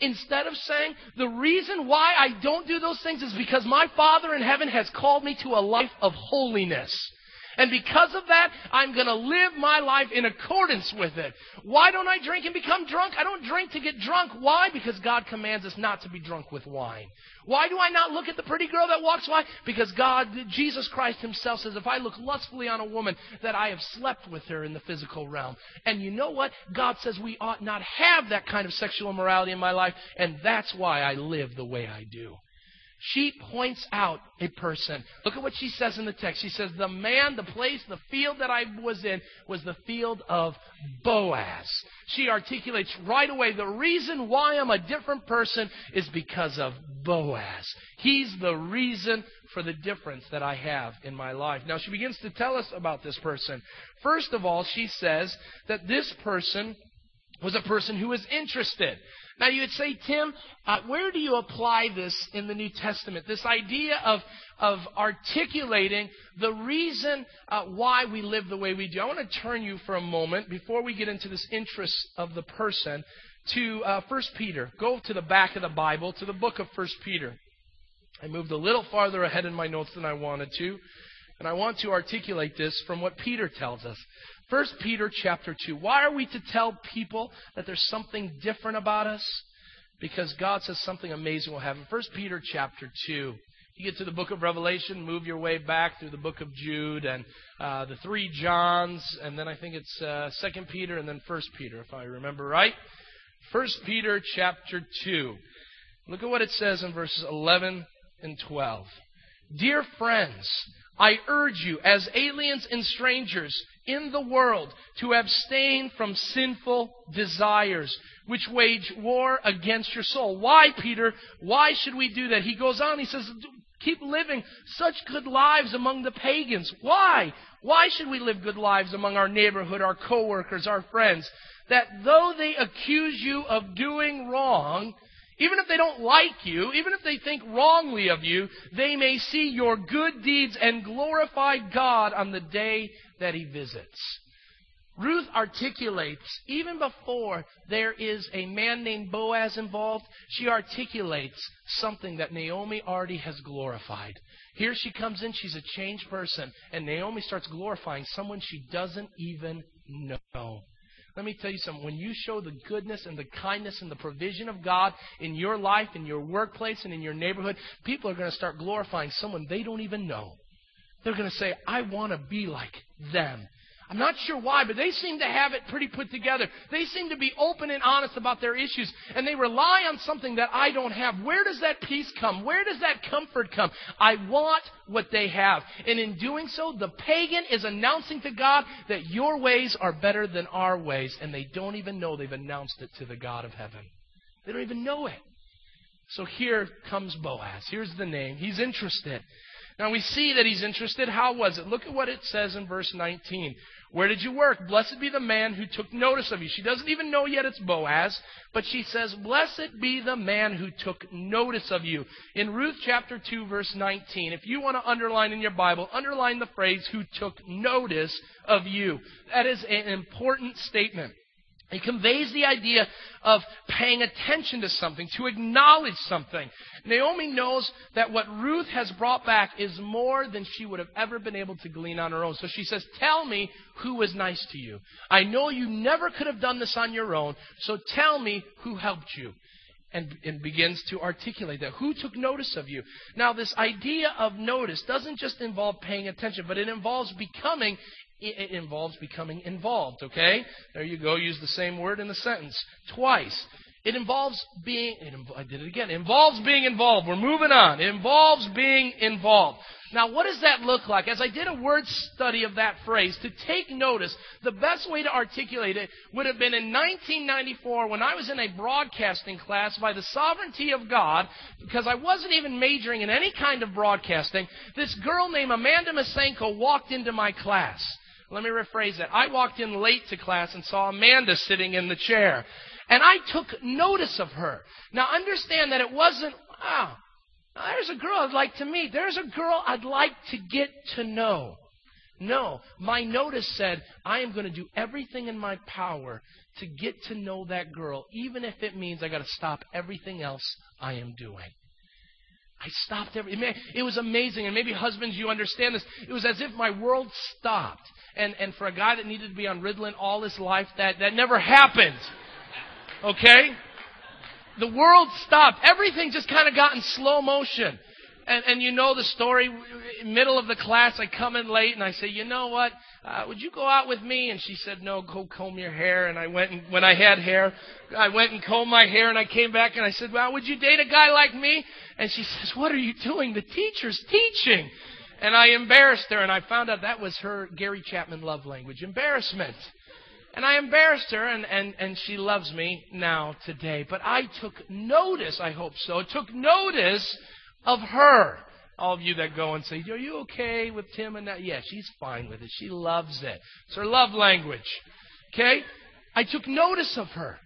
Instead of saying, the reason why I don't do those things is because my Father in heaven has called me to a life of holiness. And because of that, I'm going to live my life in accordance with it. Why don't I drink and become drunk? I don't drink to get drunk. Why? Because God commands us not to be drunk with wine. Why do I not look at the pretty girl that walks by? Because God, Jesus Christ Himself says, if I look lustfully on a woman, that I have slept with her in the physical realm. And you know what? God says we ought not have that kind of sexual immorality in my life, and that's why I live the way I do. She points out a person. Look at what she says in the text. She says, The man, the place, the field that I was in was the field of Boaz. She articulates right away the reason why I'm a different person is because of Boaz. He's the reason for the difference that I have in my life. Now, she begins to tell us about this person. First of all, she says that this person was a person who was interested. Now you would say, Tim, uh, where do you apply this in the New Testament? This idea of, of articulating the reason uh, why we live the way we do. I want to turn you for a moment, before we get into this interest of the person, to uh, 1 Peter. Go to the back of the Bible, to the book of 1 Peter. I moved a little farther ahead in my notes than I wanted to, and I want to articulate this from what Peter tells us. 1 Peter chapter 2. Why are we to tell people that there's something different about us? Because God says something amazing will happen. 1 Peter chapter 2. You get to the book of Revelation, move your way back through the book of Jude and uh, the three Johns, and then I think it's uh, 2 Peter and then 1 Peter, if I remember right. 1 Peter chapter 2. Look at what it says in verses 11 and 12. Dear friends, I urge you, as aliens and strangers in the world, to abstain from sinful desires, which wage war against your soul. Why, Peter? Why should we do that? He goes on, he says, keep living such good lives among the pagans. Why? Why should we live good lives among our neighborhood, our coworkers, our friends? That though they accuse you of doing wrong, even if they don't like you, even if they think wrongly of you, they may see your good deeds and glorify God on the day that He visits. Ruth articulates, even before there is a man named Boaz involved, she articulates something that Naomi already has glorified. Here she comes in, she's a changed person, and Naomi starts glorifying someone she doesn't even know. Let me tell you something. When you show the goodness and the kindness and the provision of God in your life, in your workplace, and in your neighborhood, people are going to start glorifying someone they don't even know. They're going to say, I want to be like them. I'm not sure why, but they seem to have it pretty put together. They seem to be open and honest about their issues, and they rely on something that I don't have. Where does that peace come? Where does that comfort come? I want what they have. And in doing so, the pagan is announcing to God that your ways are better than our ways, and they don't even know they've announced it to the God of heaven. They don't even know it. So here comes Boaz. Here's the name. He's interested. Now we see that he's interested. How was it? Look at what it says in verse 19. Where did you work? Blessed be the man who took notice of you. She doesn't even know yet it's Boaz, but she says, Blessed be the man who took notice of you. In Ruth chapter 2, verse 19, if you want to underline in your Bible, underline the phrase, who took notice of you. That is an important statement. It conveys the idea of paying attention to something, to acknowledge something. Naomi knows that what Ruth has brought back is more than she would have ever been able to glean on her own. So she says, Tell me who was nice to you. I know you never could have done this on your own, so tell me who helped you. And, and begins to articulate that. Who took notice of you? Now, this idea of notice doesn't just involve paying attention, but it involves becoming it involves becoming involved, okay? There you go, use the same word in the sentence twice. It involves being, it, I did it again, it involves being involved. We're moving on. It involves being involved. Now, what does that look like? As I did a word study of that phrase, to take notice, the best way to articulate it would have been in 1994 when I was in a broadcasting class by the sovereignty of God, because I wasn't even majoring in any kind of broadcasting. This girl named Amanda Masenko walked into my class. Let me rephrase that. I walked in late to class and saw Amanda sitting in the chair. And I took notice of her. Now understand that it wasn't, wow, there's a girl I'd like to meet. There's a girl I'd like to get to know. No, my notice said, I am going to do everything in my power to get to know that girl, even if it means I got to stop everything else I am doing. I stopped every. It was amazing, and maybe husbands, you understand this. It was as if my world stopped, and and for a guy that needed to be on Ritalin all his life, that that never happened. Okay, the world stopped. Everything just kind of got in slow motion. And, and you know the story. Middle of the class, I come in late and I say, you know what? Uh, would you go out with me? And she said, no, go comb your hair. And I went and when I had hair, I went and combed my hair and I came back and I said, well, would you date a guy like me? And she says, what are you doing? The teacher's teaching. And I embarrassed her and I found out that was her Gary Chapman love language, embarrassment. And I embarrassed her, and, and, and she loves me now today. But I took notice, I hope so, took notice of her. All of you that go and say, Are you okay with Tim and that? Yeah, she's fine with it. She loves it. It's her love language. Okay? I took notice of her.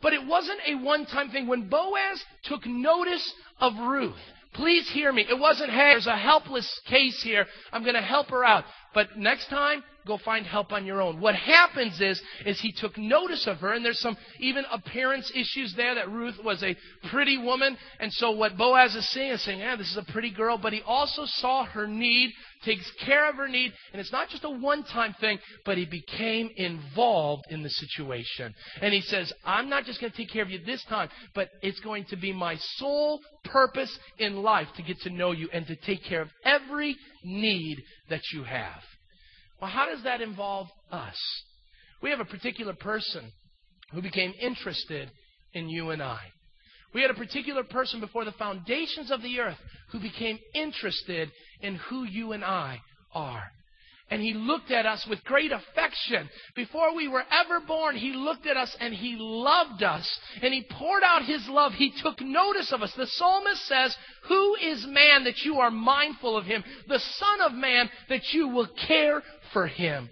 But it wasn't a one time thing. When Boaz took notice of Ruth, Please hear me. It wasn't, hey, there's a helpless case here. I'm going to help her out. But next time, go find help on your own. What happens is, is he took notice of her, and there's some even appearance issues there that Ruth was a pretty woman, and so what Boaz is seeing is saying, yeah, this is a pretty girl, but he also saw her need, takes care of her need, and it's not just a one-time thing, but he became involved in the situation. And he says, I'm not just going to take care of you this time, but it's going to be my sole purpose in life to get to know you and to take care of every need that you have. Well, how does that involve us? We have a particular person who became interested in you and I. We had a particular person before the foundations of the earth who became interested in who you and I are. And he looked at us with great affection. Before we were ever born, he looked at us and he loved us. And he poured out his love. He took notice of us. The psalmist says, Who is man that you are mindful of him? The Son of Man that you will care for him.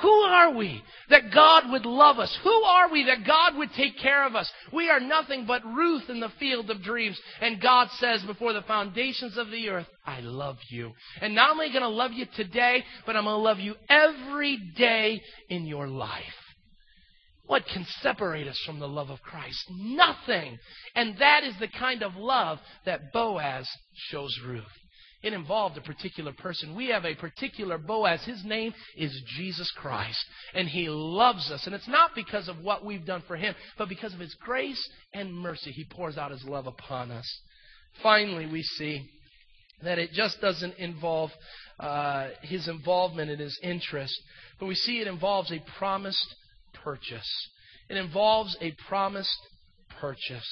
Who are we that God would love us? Who are we that God would take care of us? We are nothing but Ruth in the field of dreams. And God says before the foundations of the earth, I love you. And not only going to love you today, but I'm going to love you every day in your life. What can separate us from the love of Christ? Nothing. And that is the kind of love that Boaz shows Ruth. It involved a particular person. We have a particular Boaz. His name is Jesus Christ. And he loves us. And it's not because of what we've done for him, but because of his grace and mercy. He pours out his love upon us. Finally, we see that it just doesn't involve uh, his involvement and his interest, but we see it involves a promised purchase. It involves a promised purchase.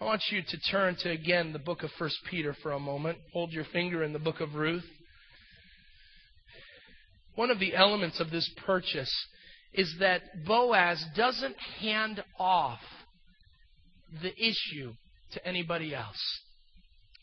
I want you to turn to again the book of 1 Peter for a moment. Hold your finger in the book of Ruth. One of the elements of this purchase is that Boaz doesn't hand off the issue to anybody else.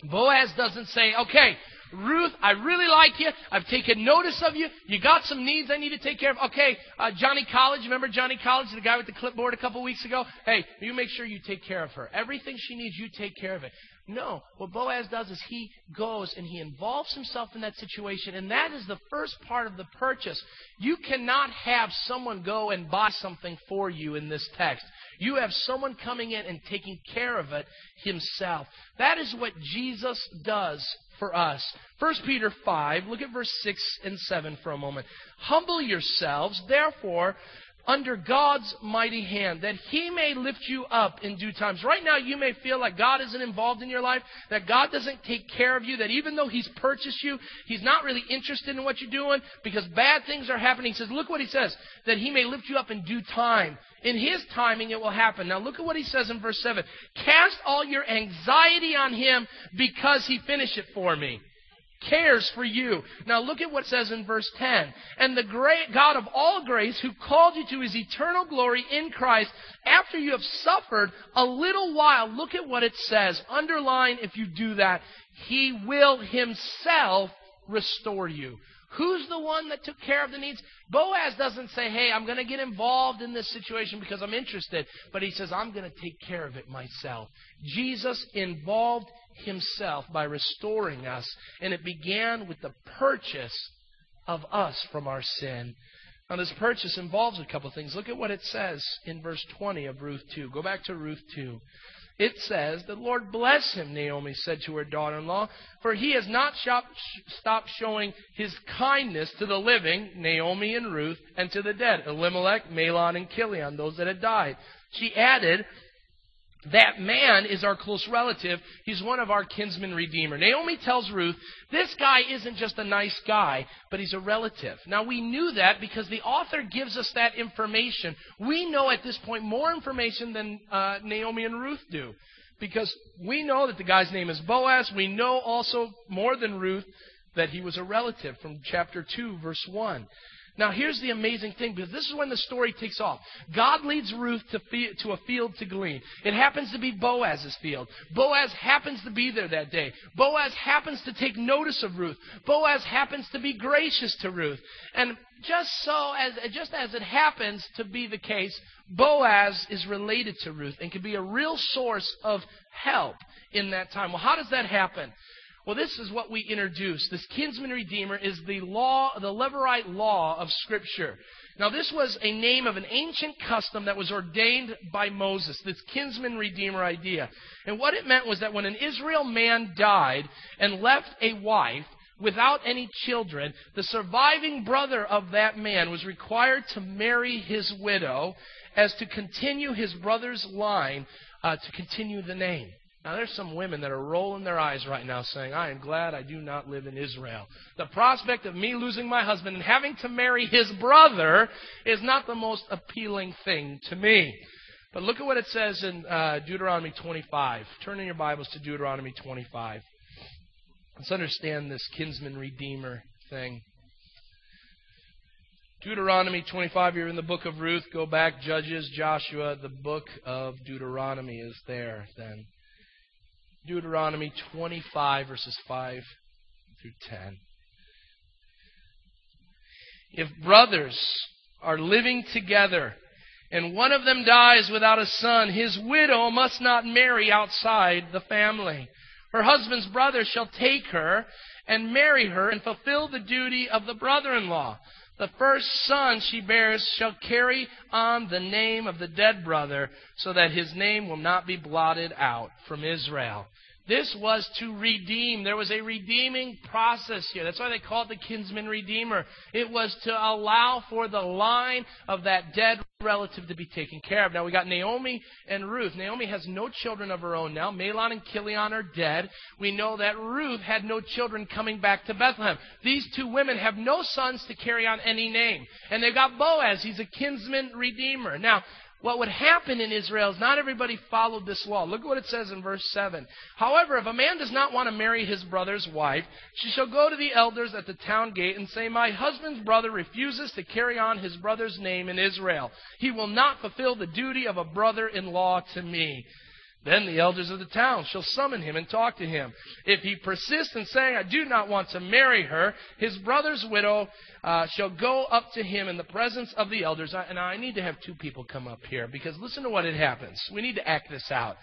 Boaz doesn't say, okay, Ruth, I really like you. I've taken notice of you. You got some needs I need to take care of. Okay, uh, Johnny College, remember Johnny College, the guy with the clipboard a couple weeks ago? Hey, you make sure you take care of her. Everything she needs, you take care of it. No, what Boaz does is he goes and he involves himself in that situation, and that is the first part of the purchase. You cannot have someone go and buy something for you in this text. You have someone coming in and taking care of it himself. That is what Jesus does for us. 1 Peter 5, look at verse 6 and 7 for a moment. Humble yourselves, therefore, under God's mighty hand, that He may lift you up in due times. Right now, you may feel like God isn't involved in your life, that God doesn't take care of you, that even though He's purchased you, He's not really interested in what you're doing because bad things are happening. He says, look what He says, that He may lift you up in due time. In His timing, it will happen. Now, look at what He says in verse 7. Cast all your anxiety on Him because He finished it for me cares for you. Now look at what it says in verse 10. And the great God of all grace who called you to his eternal glory in Christ after you have suffered a little while, look at what it says. Underline if you do that. He will himself restore you. Who's the one that took care of the needs? Boaz doesn't say, hey, I'm going to get involved in this situation because I'm interested. But he says, I'm going to take care of it myself. Jesus involved himself by restoring us. And it began with the purchase of us from our sin. Now, this purchase involves a couple of things. Look at what it says in verse 20 of Ruth 2. Go back to Ruth 2. It says, The Lord bless him, Naomi said to her daughter in law, for he has not stopped showing his kindness to the living, Naomi and Ruth, and to the dead, Elimelech, Mahlon, and Chilion, those that had died. She added, that man is our close relative. He's one of our kinsman redeemer. Naomi tells Ruth, this guy isn't just a nice guy, but he's a relative. Now we knew that because the author gives us that information. We know at this point more information than uh, Naomi and Ruth do. Because we know that the guy's name is Boaz. We know also more than Ruth that he was a relative from chapter 2, verse 1. Now, here's the amazing thing because this is when the story takes off. God leads Ruth to, to a field to glean. It happens to be Boaz's field. Boaz happens to be there that day. Boaz happens to take notice of Ruth. Boaz happens to be gracious to Ruth. And just so as just as it happens to be the case, Boaz is related to Ruth and can be a real source of help in that time. Well, how does that happen? Well, this is what we introduce. This kinsman redeemer is the law, the Levirate law of Scripture. Now, this was a name of an ancient custom that was ordained by Moses, this kinsman redeemer idea. And what it meant was that when an Israel man died and left a wife without any children, the surviving brother of that man was required to marry his widow as to continue his brother's line, uh, to continue the name. Now, there's some women that are rolling their eyes right now saying, I am glad I do not live in Israel. The prospect of me losing my husband and having to marry his brother is not the most appealing thing to me. But look at what it says in uh, Deuteronomy 25. Turn in your Bibles to Deuteronomy 25. Let's understand this kinsman redeemer thing. Deuteronomy 25, you're in the book of Ruth. Go back, Judges, Joshua. The book of Deuteronomy is there then. Deuteronomy 25, verses 5 through 10. If brothers are living together and one of them dies without a son, his widow must not marry outside the family. Her husband's brother shall take her and marry her and fulfill the duty of the brother in law. The first son she bears shall carry on the name of the dead brother, so that his name will not be blotted out from Israel. This was to redeem. There was a redeeming process here. That's why they call it the kinsman redeemer. It was to allow for the line of that dead relative to be taken care of. Now we got Naomi and Ruth. Naomi has no children of her own now. Mahlon and Chilion are dead. We know that Ruth had no children coming back to Bethlehem. These two women have no sons to carry on any name. And they've got Boaz. He's a kinsman redeemer. Now, what would happen in Israel is not everybody followed this law. Look at what it says in verse 7. However, if a man does not want to marry his brother's wife, she shall go to the elders at the town gate and say, My husband's brother refuses to carry on his brother's name in Israel. He will not fulfill the duty of a brother in law to me. Then the elders of the town shall summon him and talk to him. If he persists in saying, I do not want to marry her, his brother's widow uh, shall go up to him in the presence of the elders. And I need to have two people come up here because listen to what it happens. We need to act this out.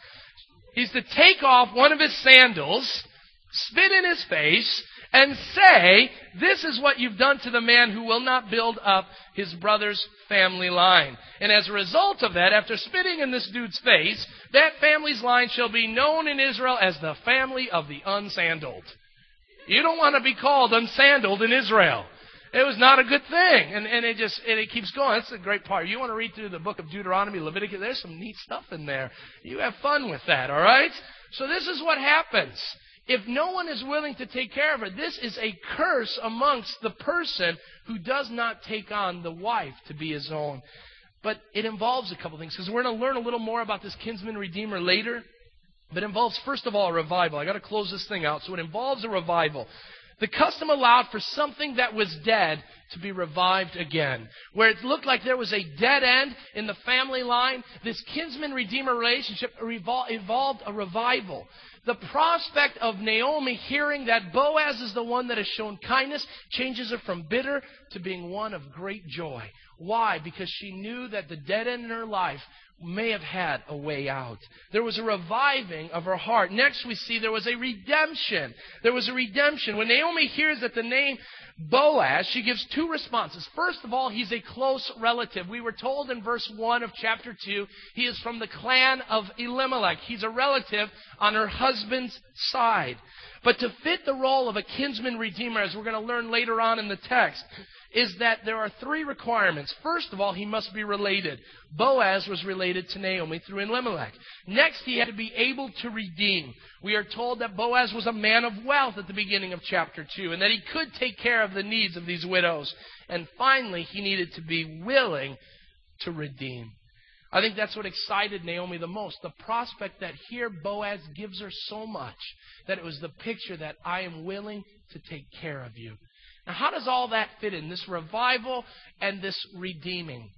He's to take off one of his sandals, spit in his face, and say, This is what you've done to the man who will not build up his brother's family line. And as a result of that, after spitting in this dude's face, that family's line shall be known in Israel as the family of the unsandaled. You don't want to be called unsandaled in Israel. It was not a good thing. And, and it just, and it keeps going. That's the great part. You want to read through the book of Deuteronomy, Leviticus, there's some neat stuff in there. You have fun with that, alright? So this is what happens. If no one is willing to take care of her, this is a curse amongst the person who does not take on the wife to be his own. But it involves a couple things because we're going to learn a little more about this kinsman redeemer later. But it involves, first of all, a revival. I got to close this thing out. So it involves a revival. The custom allowed for something that was dead to be revived again. Where it looked like there was a dead end in the family line, this kinsman redeemer relationship evolved a revival. The prospect of Naomi hearing that Boaz is the one that has shown kindness changes her from bitter to being one of great joy. Why? Because she knew that the dead end in her life may have had a way out. There was a reviving of her heart. Next, we see there was a redemption. There was a redemption. When Naomi hears that the name Boaz, she gives two responses. First of all, he's a close relative. We were told in verse 1 of chapter 2, he is from the clan of Elimelech. He's a relative on her husband's side. But to fit the role of a kinsman redeemer, as we're going to learn later on in the text, is that there are three requirements. First of all, he must be related. Boaz was related to Naomi through Elimelech. Next, he had to be able to redeem. We are told that Boaz was a man of wealth at the beginning of chapter 2 and that he could take care of the needs of these widows. And finally, he needed to be willing to redeem. I think that's what excited Naomi the most. The prospect that here Boaz gives her so much that it was the picture that I am willing to take care of you. Now, how does all that fit in? This revival and this redeeming.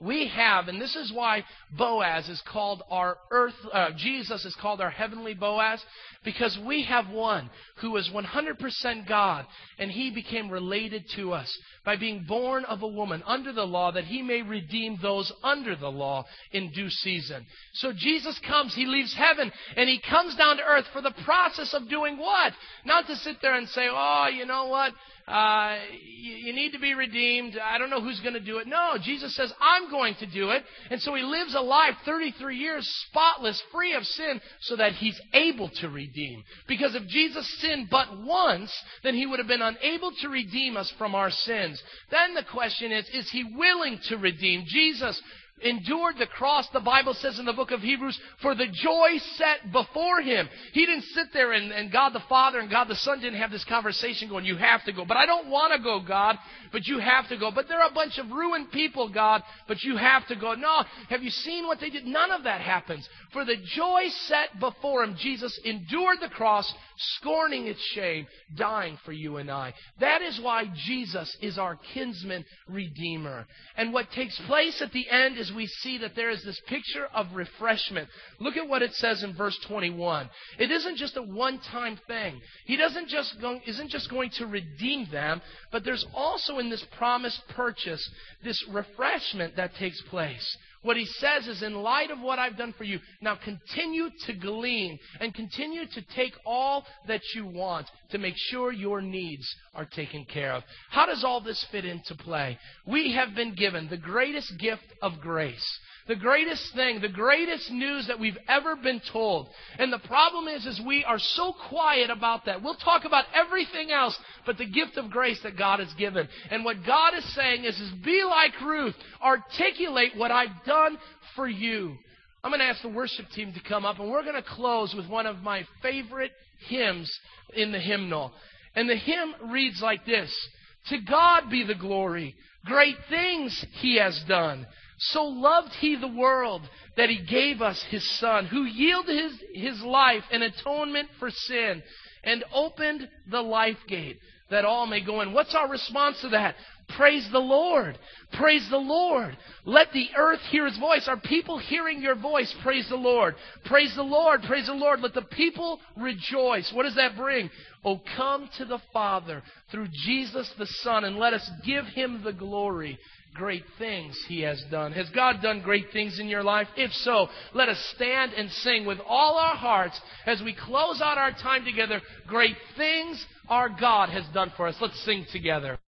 We have, and this is why Boaz is called our earth, uh, Jesus is called our heavenly Boaz, because we have one who is 100% God, and he became related to us by being born of a woman under the law, that he may redeem those under the law in due season. So Jesus comes, he leaves heaven, and he comes down to earth for the process of doing what? Not to sit there and say, oh, you know what? Uh, you, you need to be redeemed. I don't know who's going to do it. No, Jesus says, I'm going to do it. And so he lives a life 33 years spotless, free of sin, so that he's able to redeem. Because if Jesus sinned but once, then he would have been unable to redeem us from our sins. Then the question is, is he willing to redeem? Jesus endured the cross, the Bible says in the book of Hebrews, for the joy set before him. He didn't sit there and, and God the Father and God the Son didn't have this conversation going, you have to go. But I don't want to go, God, but you have to go. But they're a bunch of ruined people, God, but you have to go. No, have you seen what they did? None of that happens. For the joy set before him, Jesus endured the cross, scorning its shame, dying for you and I. That is why Jesus is our kinsman redeemer. And what takes place at the end is we see that there is this picture of refreshment. Look at what it says in verse 21. It isn't just a one-time thing. He doesn't just go, isn't just going to redeem them, but there's also in this promised purchase this refreshment that takes place. What he says is, in light of what I've done for you, now continue to glean and continue to take all that you want to make sure your needs are taken care of. How does all this fit into play? We have been given the greatest gift of grace. The greatest thing, the greatest news that we've ever been told. And the problem is, is we are so quiet about that. We'll talk about everything else, but the gift of grace that God has given. And what God is saying is, is be like Ruth. Articulate what I've done for you. I'm going to ask the worship team to come up, and we're going to close with one of my favorite hymns in the hymnal. And the hymn reads like this To God be the glory. Great things He has done. So loved he the world that he gave us his son, who yielded his, his life in atonement for sin and opened the life gate that all may go in. What's our response to that? Praise the Lord. Praise the Lord. Let the earth hear his voice. Are people hearing your voice? Praise the Lord. Praise the Lord. Praise the Lord. Let the people rejoice. What does that bring? Oh, come to the Father through Jesus the Son and let us give him the glory great things he has done. Has God done great things in your life? If so, let us stand and sing with all our hearts as we close out our time together. Great things our God has done for us. Let's sing together.